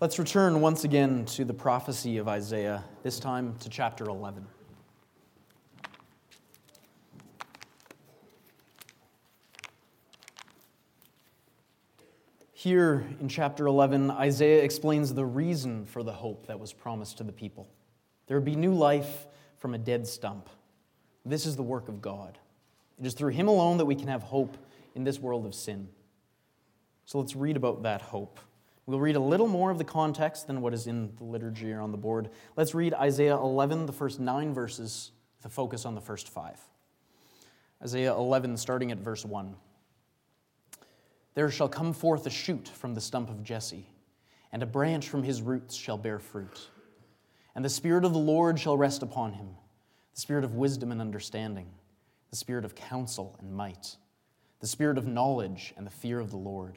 Let's return once again to the prophecy of Isaiah, this time to chapter 11. Here in chapter 11, Isaiah explains the reason for the hope that was promised to the people. There would be new life from a dead stump. This is the work of God. It is through Him alone that we can have hope in this world of sin. So let's read about that hope. We'll read a little more of the context than what is in the liturgy or on the board. Let's read Isaiah 11, the first nine verses, with a focus on the first five. Isaiah 11, starting at verse 1. There shall come forth a shoot from the stump of Jesse, and a branch from his roots shall bear fruit. And the Spirit of the Lord shall rest upon him the Spirit of wisdom and understanding, the Spirit of counsel and might, the Spirit of knowledge and the fear of the Lord.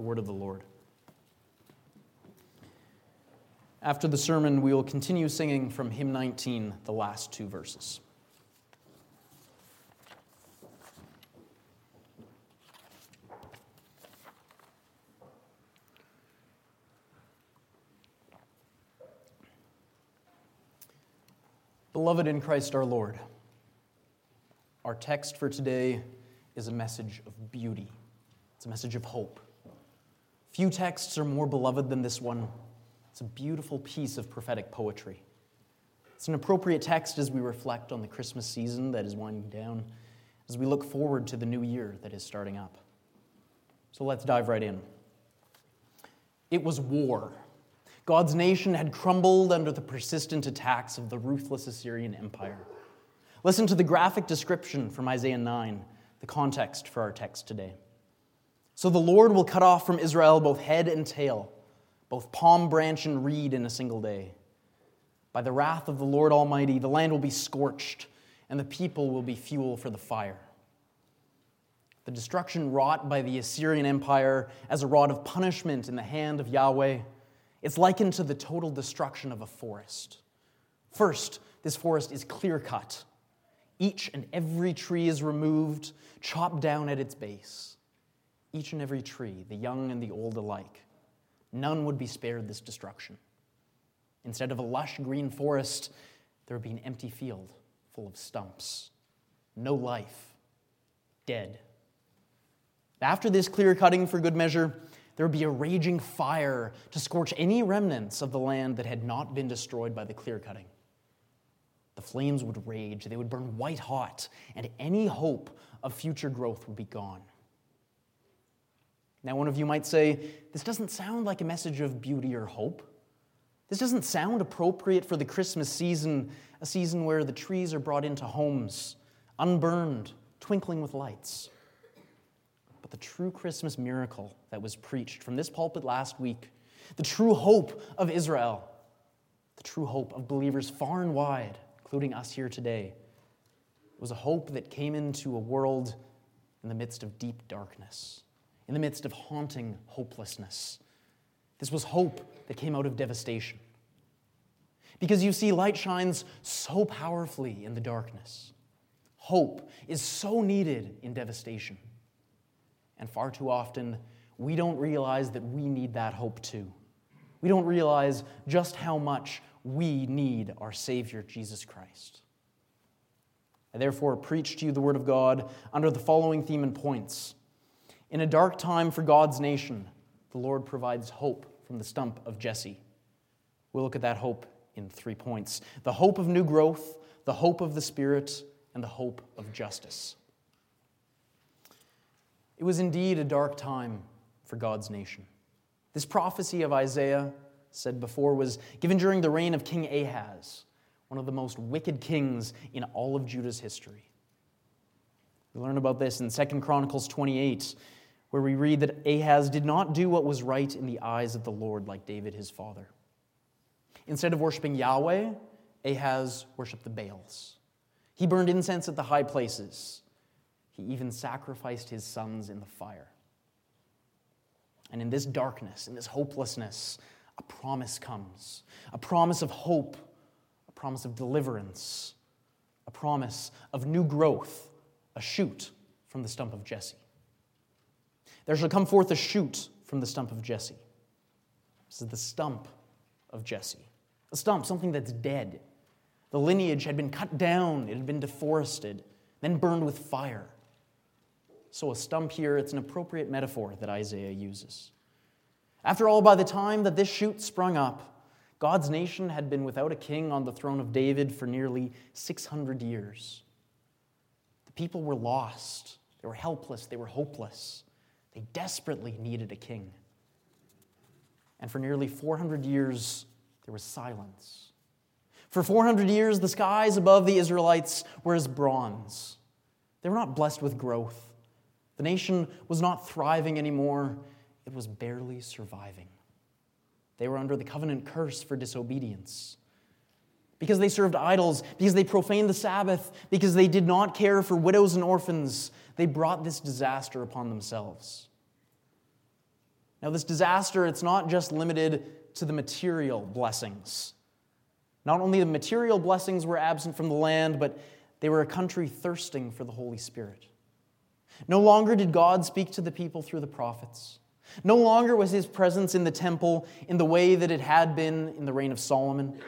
The word of the Lord. After the sermon, we will continue singing from hymn 19, the last two verses. Beloved in Christ our Lord, our text for today is a message of beauty. It's a message of hope. Few texts are more beloved than this one. It's a beautiful piece of prophetic poetry. It's an appropriate text as we reflect on the Christmas season that is winding down, as we look forward to the new year that is starting up. So let's dive right in. It was war God's nation had crumbled under the persistent attacks of the ruthless Assyrian Empire. Listen to the graphic description from Isaiah 9, the context for our text today. So the Lord will cut off from Israel both head and tail, both palm branch and reed in a single day. By the wrath of the Lord Almighty, the land will be scorched, and the people will be fuel for the fire. The destruction wrought by the Assyrian Empire as a rod of punishment in the hand of Yahweh is likened to the total destruction of a forest. First, this forest is clear cut. Each and every tree is removed, chopped down at its base. Each and every tree, the young and the old alike. None would be spared this destruction. Instead of a lush green forest, there would be an empty field full of stumps. No life. Dead. After this clear cutting for good measure, there would be a raging fire to scorch any remnants of the land that had not been destroyed by the clear cutting. The flames would rage, they would burn white hot, and any hope of future growth would be gone. Now, one of you might say, This doesn't sound like a message of beauty or hope. This doesn't sound appropriate for the Christmas season, a season where the trees are brought into homes, unburned, twinkling with lights But the true Christmas miracle that was preached from this pulpit last week, the true hope of Israel, the true hope of believers far and wide, including us here today, was a hope that came into a world in the midst of deep darkness, in the midst of haunting hopelessness. This was hope that came out of devastation. Because you see, light shines so powerfully in the darkness. Hope is so needed in devastation. And far too often, we don't realize that we need that hope too. We don't realize just how much we need our Savior, Jesus Christ. I therefore preach to you the Word of God under the following theme and points. In a dark time for God's nation, the Lord provides hope from the stump of Jesse. We'll look at that hope in three points the hope of new growth, the hope of the Spirit, and the hope of justice. It was indeed a dark time for God's nation. This prophecy of Isaiah, said before, was given during the reign of King Ahaz, one of the most wicked kings in all of Judah's history. We learn about this in 2 Chronicles 28, where we read that Ahaz did not do what was right in the eyes of the Lord like David his father. Instead of worshiping Yahweh, Ahaz worshiped the Baals. He burned incense at the high places. He even sacrificed his sons in the fire. And in this darkness, in this hopelessness, a promise comes a promise of hope, a promise of deliverance, a promise of new growth, a shoot from the stump of Jesse. There shall come forth a shoot from the stump of Jesse. This is the stump of Jesse. A stump, something that's dead. The lineage had been cut down, it had been deforested, then burned with fire. So, a stump here, it's an appropriate metaphor that Isaiah uses. After all, by the time that this shoot sprung up, God's nation had been without a king on the throne of David for nearly 600 years. The people were lost, they were helpless, they were hopeless. They desperately needed a king. And for nearly 400 years, there was silence. For 400 years, the skies above the Israelites were as bronze. They were not blessed with growth. The nation was not thriving anymore, it was barely surviving. They were under the covenant curse for disobedience. Because they served idols, because they profaned the Sabbath, because they did not care for widows and orphans, they brought this disaster upon themselves. Now, this disaster, it's not just limited to the material blessings. Not only the material blessings were absent from the land, but they were a country thirsting for the Holy Spirit. No longer did God speak to the people through the prophets. No longer was his presence in the temple in the way that it had been in the reign of Solomon.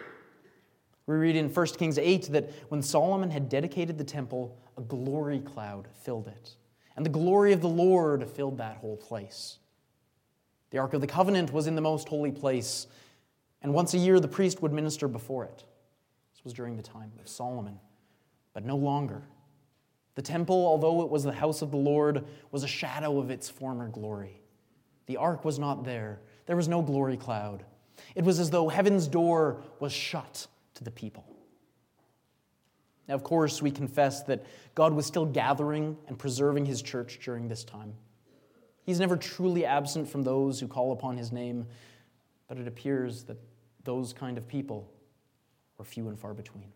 We read in 1 Kings 8 that when Solomon had dedicated the temple, a glory cloud filled it. And the glory of the Lord filled that whole place. The Ark of the Covenant was in the most holy place, and once a year the priest would minister before it. This was during the time of Solomon, but no longer. The temple, although it was the house of the Lord, was a shadow of its former glory. The ark was not there, there was no glory cloud. It was as though heaven's door was shut to the people. Now, of course, we confess that God was still gathering and preserving his church during this time. He's never truly absent from those who call upon his name, but it appears that those kind of people were few and far between.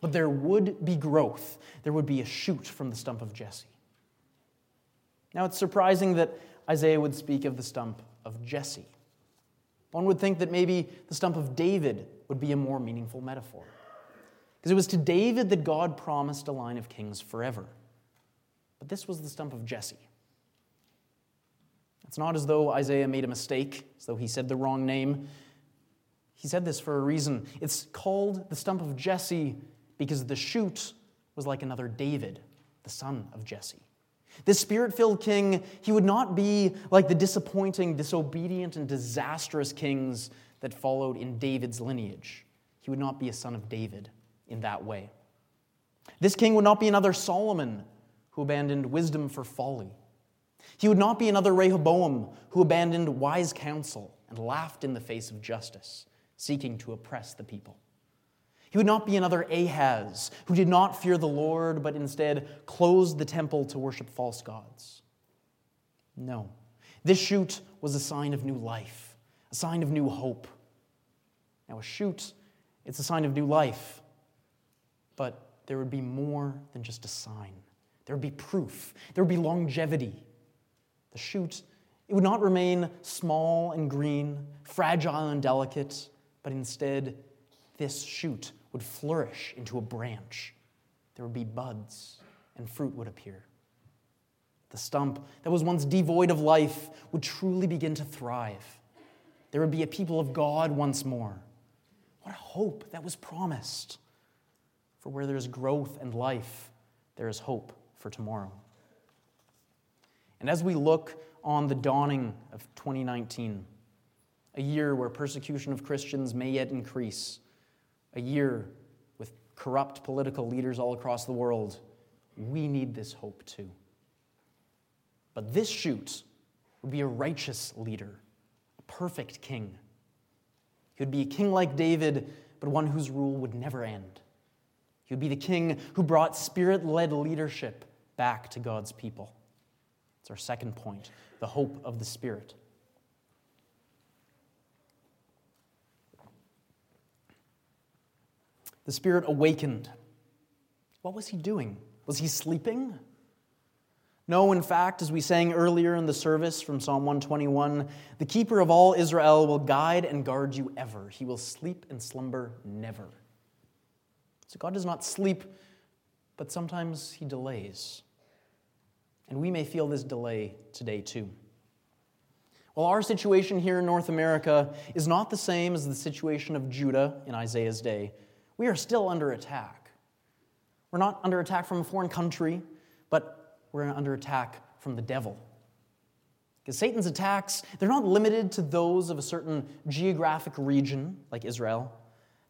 But there would be growth. There would be a shoot from the stump of Jesse. Now, it's surprising that Isaiah would speak of the stump of Jesse. One would think that maybe the stump of David would be a more meaningful metaphor. Because it was to David that God promised a line of kings forever. But this was the stump of Jesse. It's not as though Isaiah made a mistake, as though he said the wrong name. He said this for a reason. It's called the stump of Jesse because the shoot was like another David, the son of Jesse. This spirit filled king, he would not be like the disappointing, disobedient, and disastrous kings that followed in David's lineage. He would not be a son of David in that way. This king would not be another Solomon who abandoned wisdom for folly. He would not be another Rehoboam who abandoned wise counsel and laughed in the face of justice, seeking to oppress the people. He would not be another Ahaz who did not fear the Lord, but instead closed the temple to worship false gods. No. This shoot was a sign of new life, a sign of new hope. Now, a shoot, it's a sign of new life, but there would be more than just a sign. There would be proof, there would be longevity. The shoot, it would not remain small and green, fragile and delicate, but instead, this shoot would flourish into a branch. There would be buds, and fruit would appear. The stump that was once devoid of life would truly begin to thrive. There would be a people of God once more. What a hope that was promised. For where there is growth and life, there is hope for tomorrow. And as we look on the dawning of 2019, a year where persecution of Christians may yet increase, a year with corrupt political leaders all across the world, we need this hope too. But this shoot would be a righteous leader, a perfect king. He would be a king like David, but one whose rule would never end. He would be the king who brought spirit led leadership back to God's people. It's our second point the hope of the Spirit. The Spirit awakened. What was he doing? Was he sleeping? No, in fact, as we sang earlier in the service from Psalm 121, the keeper of all Israel will guide and guard you ever. He will sleep and slumber never. So God does not sleep, but sometimes he delays. And we may feel this delay today too. Well, our situation here in North America is not the same as the situation of Judah in Isaiah's day. We are still under attack. We're not under attack from a foreign country, we're under attack from the devil. Because Satan's attacks, they're not limited to those of a certain geographic region, like Israel.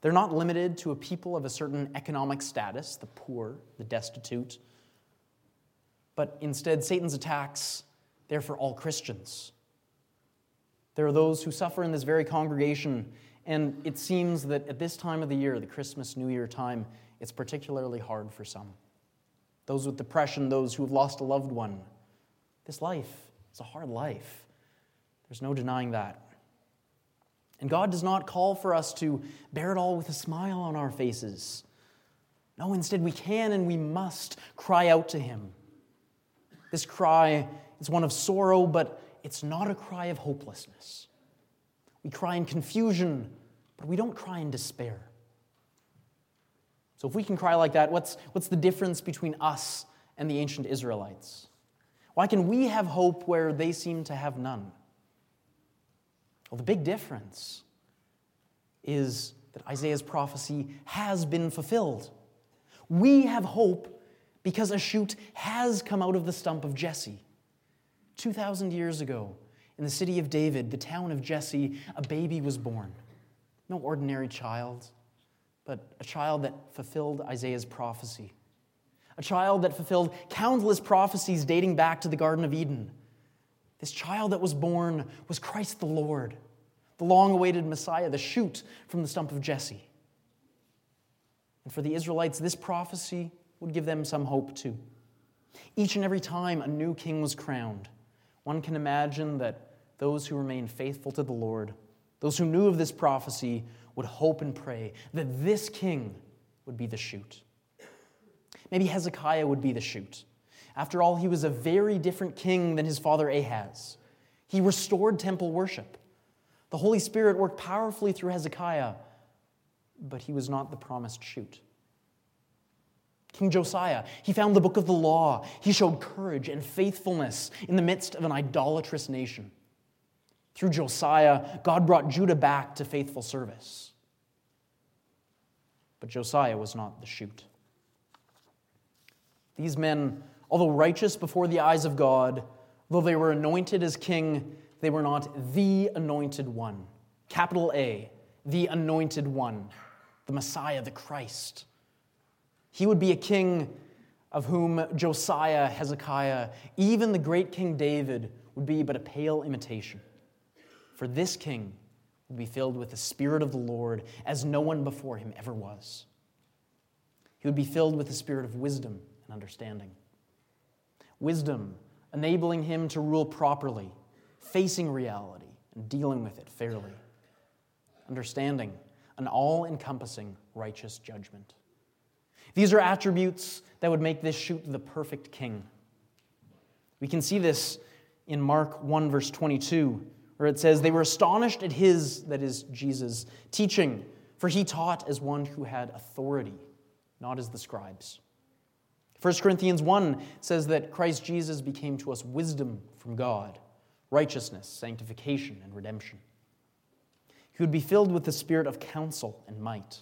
They're not limited to a people of a certain economic status, the poor, the destitute. But instead, Satan's attacks, they're for all Christians. There are those who suffer in this very congregation, and it seems that at this time of the year, the Christmas, New Year time, it's particularly hard for some. Those with depression, those who have lost a loved one. This life is a hard life. There's no denying that. And God does not call for us to bear it all with a smile on our faces. No, instead, we can and we must cry out to Him. This cry is one of sorrow, but it's not a cry of hopelessness. We cry in confusion, but we don't cry in despair. So, if we can cry like that, what's, what's the difference between us and the ancient Israelites? Why can we have hope where they seem to have none? Well, the big difference is that Isaiah's prophecy has been fulfilled. We have hope because a shoot has come out of the stump of Jesse. 2,000 years ago, in the city of David, the town of Jesse, a baby was born. No ordinary child, but a child that fulfilled Isaiah's prophecy. A child that fulfilled countless prophecies dating back to the Garden of Eden. This child that was born was Christ the Lord, the long awaited Messiah, the shoot from the stump of Jesse. And for the Israelites, this prophecy would give them some hope too. Each and every time a new king was crowned, one can imagine that those who remained faithful to the Lord, those who knew of this prophecy, would hope and pray that this king would be the shoot. Maybe Hezekiah would be the shoot. After all, he was a very different king than his father Ahaz. He restored temple worship. The Holy Spirit worked powerfully through Hezekiah, but he was not the promised shoot. King Josiah, he found the book of the law. He showed courage and faithfulness in the midst of an idolatrous nation. Through Josiah, God brought Judah back to faithful service. But Josiah was not the shoot. These men, although righteous before the eyes of God, though they were anointed as king, they were not the anointed one. Capital A, the anointed one, the Messiah, the Christ. He would be a king of whom Josiah, Hezekiah, even the great King David would be but a pale imitation. For this king would be filled with the Spirit of the Lord as no one before him ever was. He would be filled with the spirit of wisdom and understanding. Wisdom, enabling him to rule properly, facing reality and dealing with it fairly. Understanding, an all encompassing righteous judgment. These are attributes that would make this shoot the perfect king. We can see this in Mark 1, verse 22, where it says, They were astonished at his, that is, Jesus, teaching, for he taught as one who had authority, not as the scribes. 1 Corinthians 1 says that Christ Jesus became to us wisdom from God, righteousness, sanctification, and redemption. He would be filled with the spirit of counsel and might.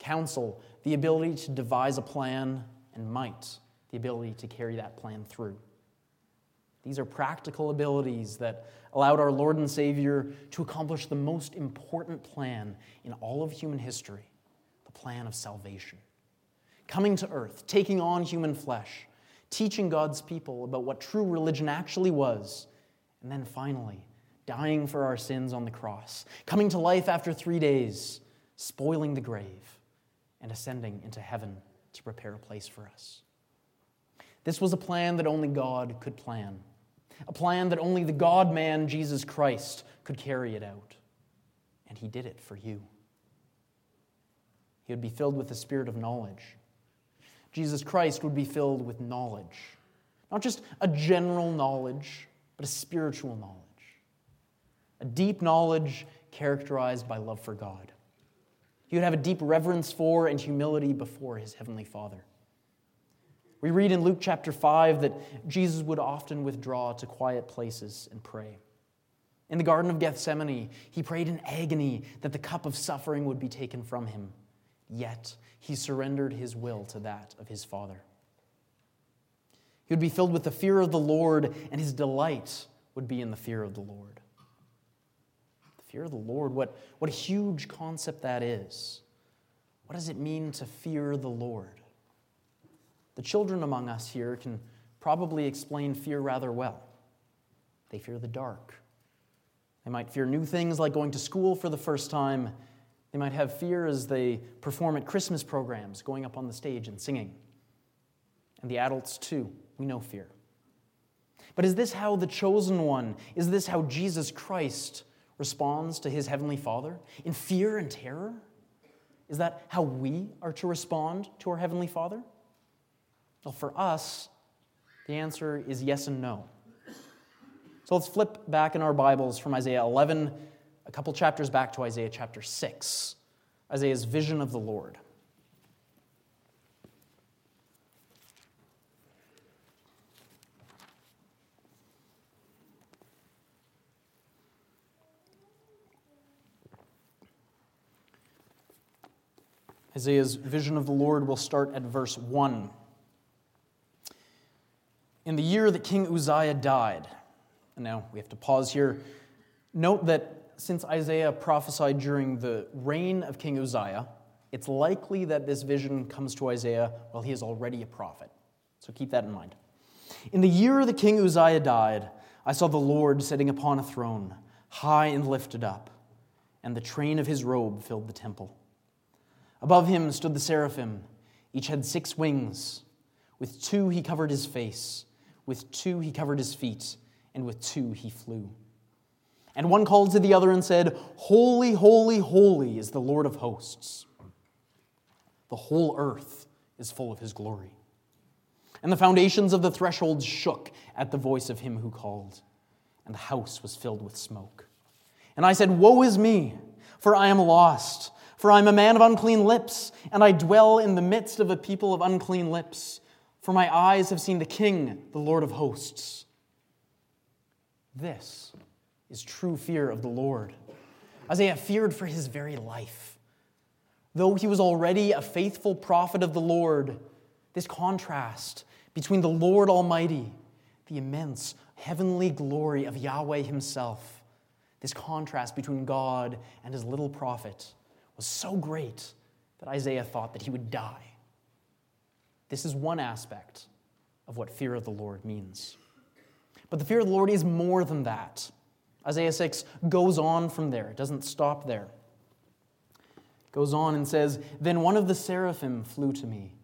Counsel the ability to devise a plan, and might, the ability to carry that plan through. These are practical abilities that allowed our Lord and Savior to accomplish the most important plan in all of human history the plan of salvation. Coming to earth, taking on human flesh, teaching God's people about what true religion actually was, and then finally, dying for our sins on the cross, coming to life after three days, spoiling the grave, and ascending into heaven to prepare a place for us. This was a plan that only God could plan, a plan that only the God man, Jesus Christ, could carry it out. And he did it for you. He would be filled with the spirit of knowledge. Jesus Christ would be filled with knowledge, not just a general knowledge, but a spiritual knowledge, a deep knowledge characterized by love for God. He would have a deep reverence for and humility before his heavenly Father. We read in Luke chapter 5 that Jesus would often withdraw to quiet places and pray. In the Garden of Gethsemane, he prayed in agony that the cup of suffering would be taken from him. Yet, he surrendered his will to that of his Father. He would be filled with the fear of the Lord, and his delight would be in the fear of the Lord. The fear of the Lord, what, what a huge concept that is. What does it mean to fear the Lord? The children among us here can probably explain fear rather well. They fear the dark. They might fear new things like going to school for the first time. They might have fear as they perform at Christmas programs, going up on the stage and singing. And the adults, too, we know fear. But is this how the chosen one, is this how Jesus Christ responds to his heavenly Father? In fear and terror? Is that how we are to respond to our heavenly Father? Well, for us, the answer is yes and no. So let's flip back in our Bibles from Isaiah 11, a couple chapters back to Isaiah chapter 6, Isaiah's vision of the Lord. Isaiah's vision of the Lord will start at verse 1 in the year that King Uzziah died. And now we have to pause here. Note that since Isaiah prophesied during the reign of King Uzziah, it's likely that this vision comes to Isaiah while he is already a prophet. So keep that in mind. In the year that King Uzziah died, I saw the Lord sitting upon a throne, high and lifted up, and the train of his robe filled the temple. Above him stood the seraphim. Each had six wings. With two he covered his face with two he covered his feet, and with two he flew. And one called to the other and said, Holy, holy, holy is the Lord of hosts. The whole earth is full of his glory. And the foundations of the thresholds shook at the voice of him who called, and the house was filled with smoke. And I said, Woe is me, for I am lost, for I am a man of unclean lips, and I dwell in the midst of a people of unclean lips for my eyes have seen the King, the Lord of hosts. This is true fear of the Lord. Isaiah feared for his very life. Though he was already a faithful prophet of the Lord, this contrast between the Lord Almighty, the immense heavenly glory of Yahweh Himself, this contrast between God and his little prophet was so great that Isaiah thought that he would die. This is one aspect of what fear of the Lord means. But the fear of the Lord is more than that. Isaiah 6 goes on from there, it doesn't stop there. It goes on and says, Then one of the seraphim flew to me,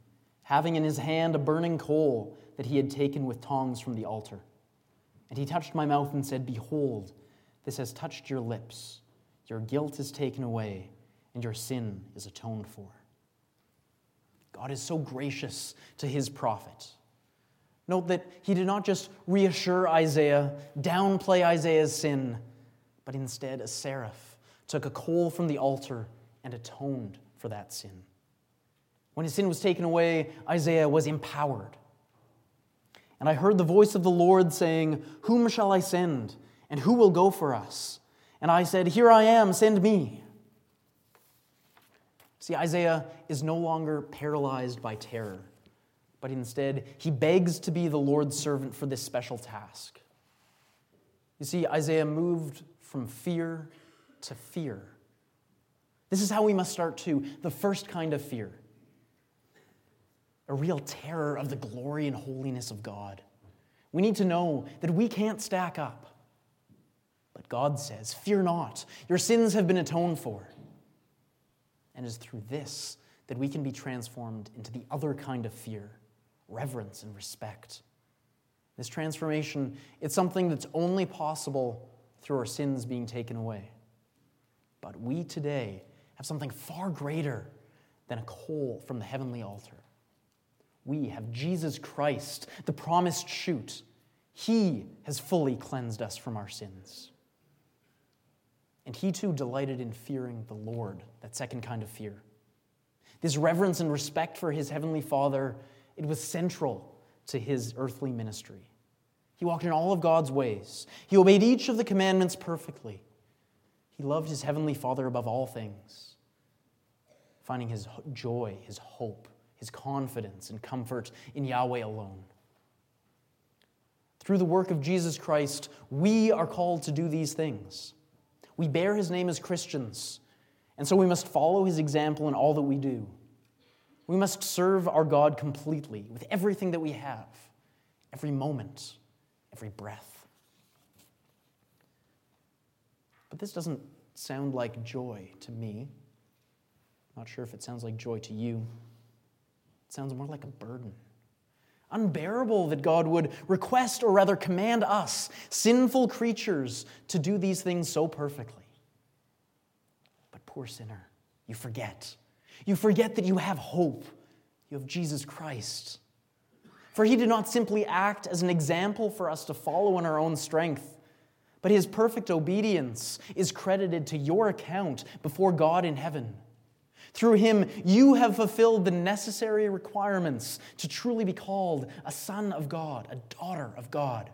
having in his hand a burning coal that he had taken with tongs from the altar. And he touched my mouth and said, Behold, this has touched your lips. Your guilt is taken away, and your sin is atoned for. God is so gracious to his prophet. Note that he did not just reassure Isaiah, downplay Isaiah's sin, but instead a seraph took a coal from the altar and atoned for that sin. When his sin was taken away, Isaiah was empowered. And I heard the voice of the Lord saying, Whom shall I send? And who will go for us? And I said, Here I am, send me. See, Isaiah is no longer paralyzed by terror, but instead he begs to be the Lord's servant for this special task. You see, Isaiah moved from fear to fear. This is how we must start too the first kind of fear a real terror of the glory and holiness of God. We need to know that we can't stack up. But God says, Fear not, your sins have been atoned for. And it is through this that we can be transformed into the other kind of fear reverence and respect. This transformation, it's something that's only possible through our sins being taken away. But we today have something far greater than a coal from the heavenly altar. We have Jesus Christ, the promised shoot. He has fully cleansed us from our sins. And he too delighted in fearing the Lord, that second kind of fear. This reverence and respect for his heavenly Father, it was central to his earthly ministry. He walked in all of God's ways. He obeyed each of the commandments perfectly. He loved his heavenly Father above all things, finding his joy, his hope, his confidence and comfort in Yahweh alone. Through the work of Jesus Christ, we are called to do these things. We bear his name as Christians, and so we must follow his example in all that we do. We must serve our God completely with everything that we have, every moment, every breath. But this doesn't sound like joy to me. Not sure if it sounds like joy to you. It sounds more like a burden. Unbearable that God would request, or rather command us, sinful creatures, to do these things so perfectly. But poor sinner, you forget. You forget that you have hope. You have Jesus Christ. For he did not simply act as an example for us to follow in our own strength, but his perfect obedience is credited to your account before God in heaven. Through him, you have fulfilled the necessary requirements to truly be called a son of God, a daughter of God.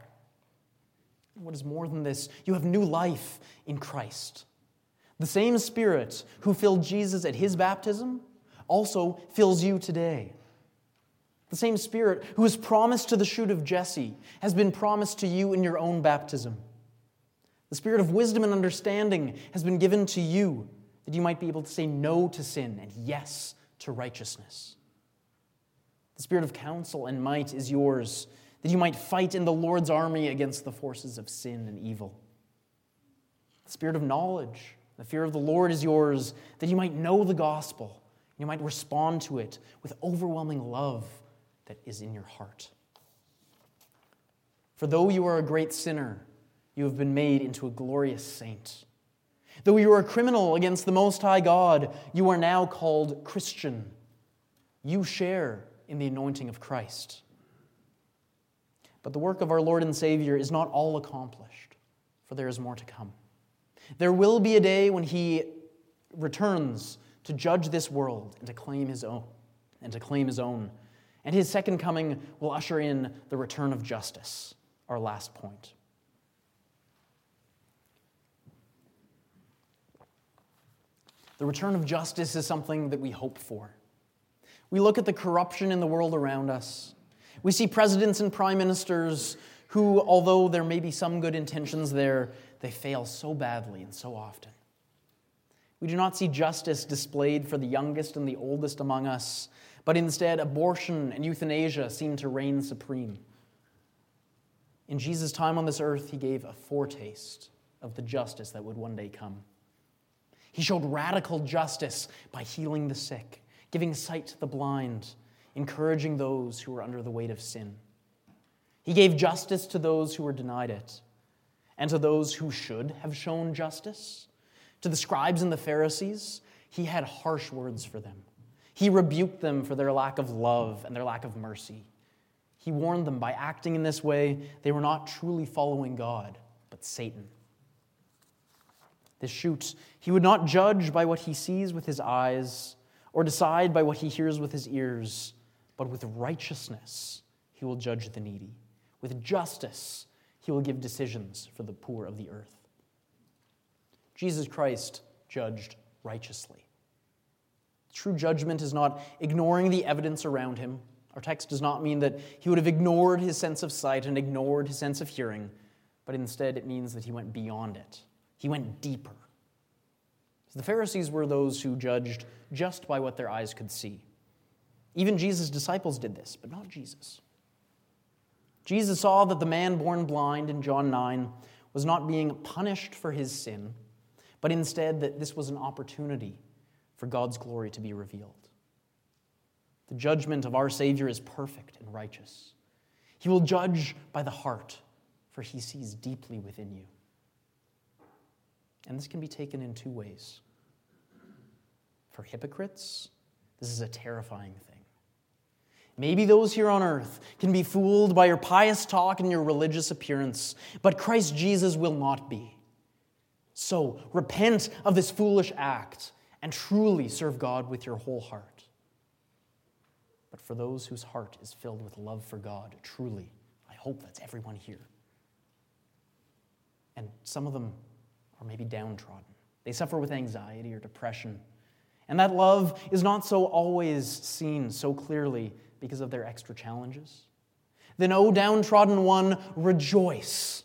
What is more than this, you have new life in Christ. The same Spirit who filled Jesus at his baptism also fills you today. The same Spirit who was promised to the shoot of Jesse has been promised to you in your own baptism. The Spirit of wisdom and understanding has been given to you that you might be able to say no to sin and yes to righteousness. The spirit of counsel and might is yours, that you might fight in the Lord's army against the forces of sin and evil. The spirit of knowledge, the fear of the Lord is yours, that you might know the gospel, you might respond to it with overwhelming love that is in your heart. For though you are a great sinner, you have been made into a glorious saint. Though you were a criminal against the Most High God, you are now called Christian. You share in the anointing of Christ. But the work of our Lord and Savior is not all accomplished, for there is more to come. There will be a day when He returns to judge this world and to claim His own, and to claim His own. And His second coming will usher in the return of justice, our last point. The return of justice is something that we hope for. We look at the corruption in the world around us. We see presidents and prime ministers who, although there may be some good intentions there, they fail so badly and so often. We do not see justice displayed for the youngest and the oldest among us, but instead abortion and euthanasia seem to reign supreme. In Jesus' time on this earth, he gave a foretaste of the justice that would one day come. He showed radical justice by healing the sick, giving sight to the blind, encouraging those who were under the weight of sin. He gave justice to those who were denied it, and to those who should have shown justice. To the scribes and the Pharisees, he had harsh words for them. He rebuked them for their lack of love and their lack of mercy. He warned them by acting in this way, they were not truly following God, but Satan the shoot. He would not judge by what he sees with his eyes or decide by what he hears with his ears, but with righteousness he will judge the needy. With justice he will give decisions for the poor of the earth. Jesus Christ judged righteously. True judgment is not ignoring the evidence around him. Our text does not mean that he would have ignored his sense of sight and ignored his sense of hearing, but instead it means that he went beyond it. He went deeper. The Pharisees were those who judged just by what their eyes could see. Even Jesus' disciples did this, but not Jesus. Jesus saw that the man born blind in John 9 was not being punished for his sin, but instead that this was an opportunity for God's glory to be revealed. The judgment of our Savior is perfect and righteous. He will judge by the heart, for he sees deeply within you. And this can be taken in two ways. For hypocrites, this is a terrifying thing. Maybe those here on earth can be fooled by your pious talk and your religious appearance, but Christ Jesus will not be. So repent of this foolish act and truly serve God with your whole heart. But for those whose heart is filled with love for God, truly, I hope that's everyone here. And some of them are maybe downtrodden. They suffer with anxiety or depression. And that love is not so always seen so clearly because of their extra challenges. Then, O downtrodden one, rejoice,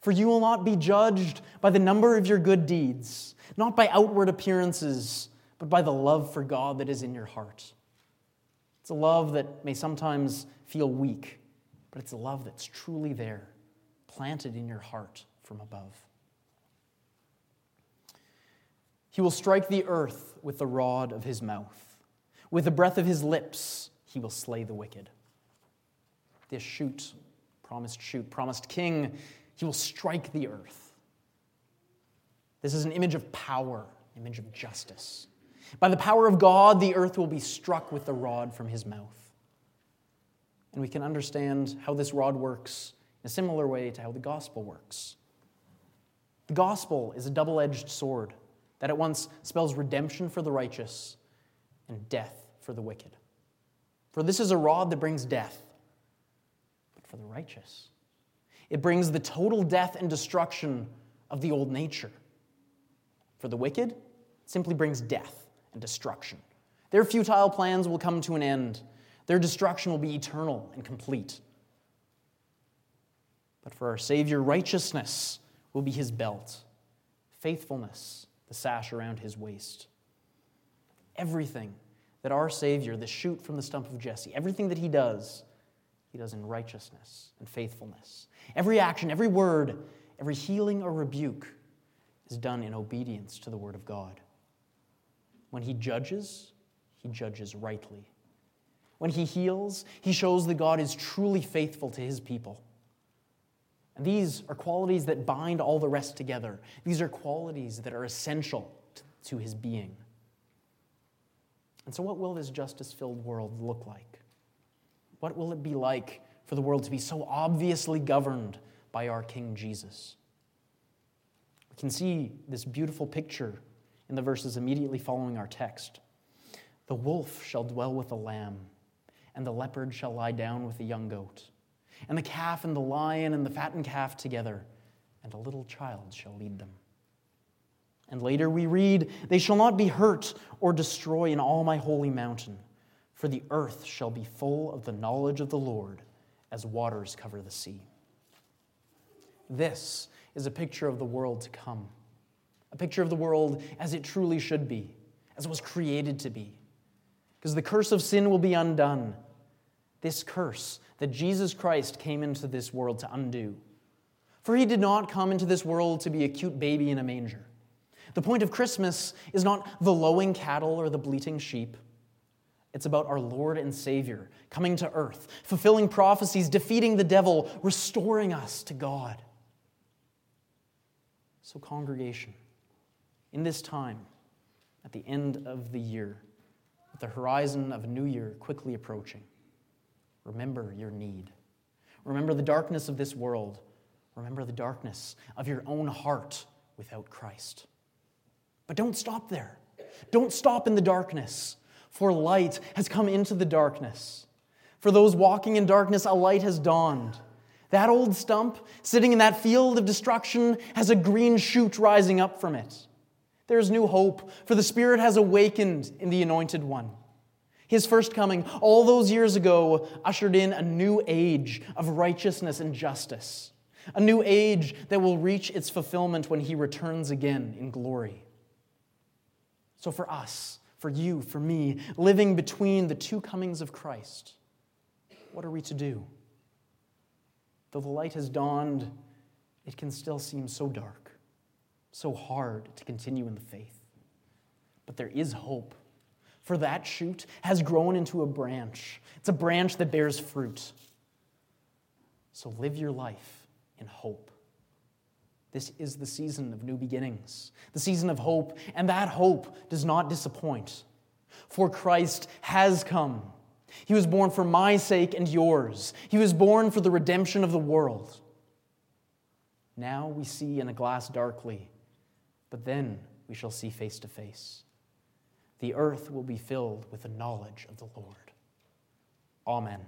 for you will not be judged by the number of your good deeds, not by outward appearances, but by the love for God that is in your heart. It's a love that may sometimes feel weak, but it's a love that's truly there, planted in your heart from above. He will strike the earth with the rod of his mouth. With the breath of his lips, he will slay the wicked. This shoot, promised shoot, promised king, he will strike the earth. This is an image of power, image of justice. By the power of God, the earth will be struck with the rod from his mouth. And we can understand how this rod works in a similar way to how the gospel works. The gospel is a double edged sword that at once spells redemption for the righteous and death for the wicked. For this is a rod that brings death, but for the righteous, it brings the total death and destruction of the old nature. For the wicked, it simply brings death and destruction. Their futile plans will come to an end, their destruction will be eternal and complete. But for our Savior, righteousness will be his belt, faithfulness, the sash around his waist. Everything that our Savior, the shoot from the stump of Jesse, everything that he does, he does in righteousness and faithfulness. Every action, every word, every healing or rebuke is done in obedience to the Word of God. When he judges, he judges rightly. When he heals, he shows that God is truly faithful to his people. And these are qualities that bind all the rest together. These are qualities that are essential to his being. And so, what will this justice filled world look like? What will it be like for the world to be so obviously governed by our King Jesus? We can see this beautiful picture in the verses immediately following our text. The wolf shall dwell with the lamb, and the leopard shall lie down with the young goat, and the calf and the lion and the fattened calf together, and a little child shall lead them. And later we read, They shall not be hurt or destroy in all my holy mountain, for the earth shall be full of the knowledge of the Lord as waters cover the sea. This is a picture of the world to come a picture of the world as it truly should be, as it was created to be. Because the curse of sin will be undone. This curse that Jesus Christ came into this world to undo. For he did not come into this world to be a cute baby in a manger. The point of Christmas is not the lowing cattle or the bleating sheep. It's about our Lord and Savior coming to earth, fulfilling prophecies, defeating the devil, restoring us to God. So, congregation, in this time, at the end of the year, with the horizon of a new year quickly approaching, remember your need. Remember the darkness of this world. Remember the darkness of your own heart without Christ. But don't stop there. Don't stop in the darkness, for light has come into the darkness. For those walking in darkness, a light has dawned. That old stump, sitting in that field of destruction, has a green shoot rising up from it. There's new hope, for the Spirit has awakened in the Anointed One. His first coming, all those years ago, ushered in a new age of righteousness and justice, a new age that will reach its fulfillment when he returns again in glory. So, for us, for you, for me, living between the two comings of Christ, what are we to do? Though the light has dawned, it can still seem so dark, so hard to continue in the faith. But there is hope, for that shoot has grown into a branch. It's a branch that bears fruit. So live your life in hope. This is the season of new beginnings, the season of hope, and that hope does not disappoint. For Christ has come. He was born for my sake and yours. He was born for the redemption of the world. Now we see in a glass darkly, but then we shall see face to face. The earth will be filled with the knowledge of the Lord. Amen.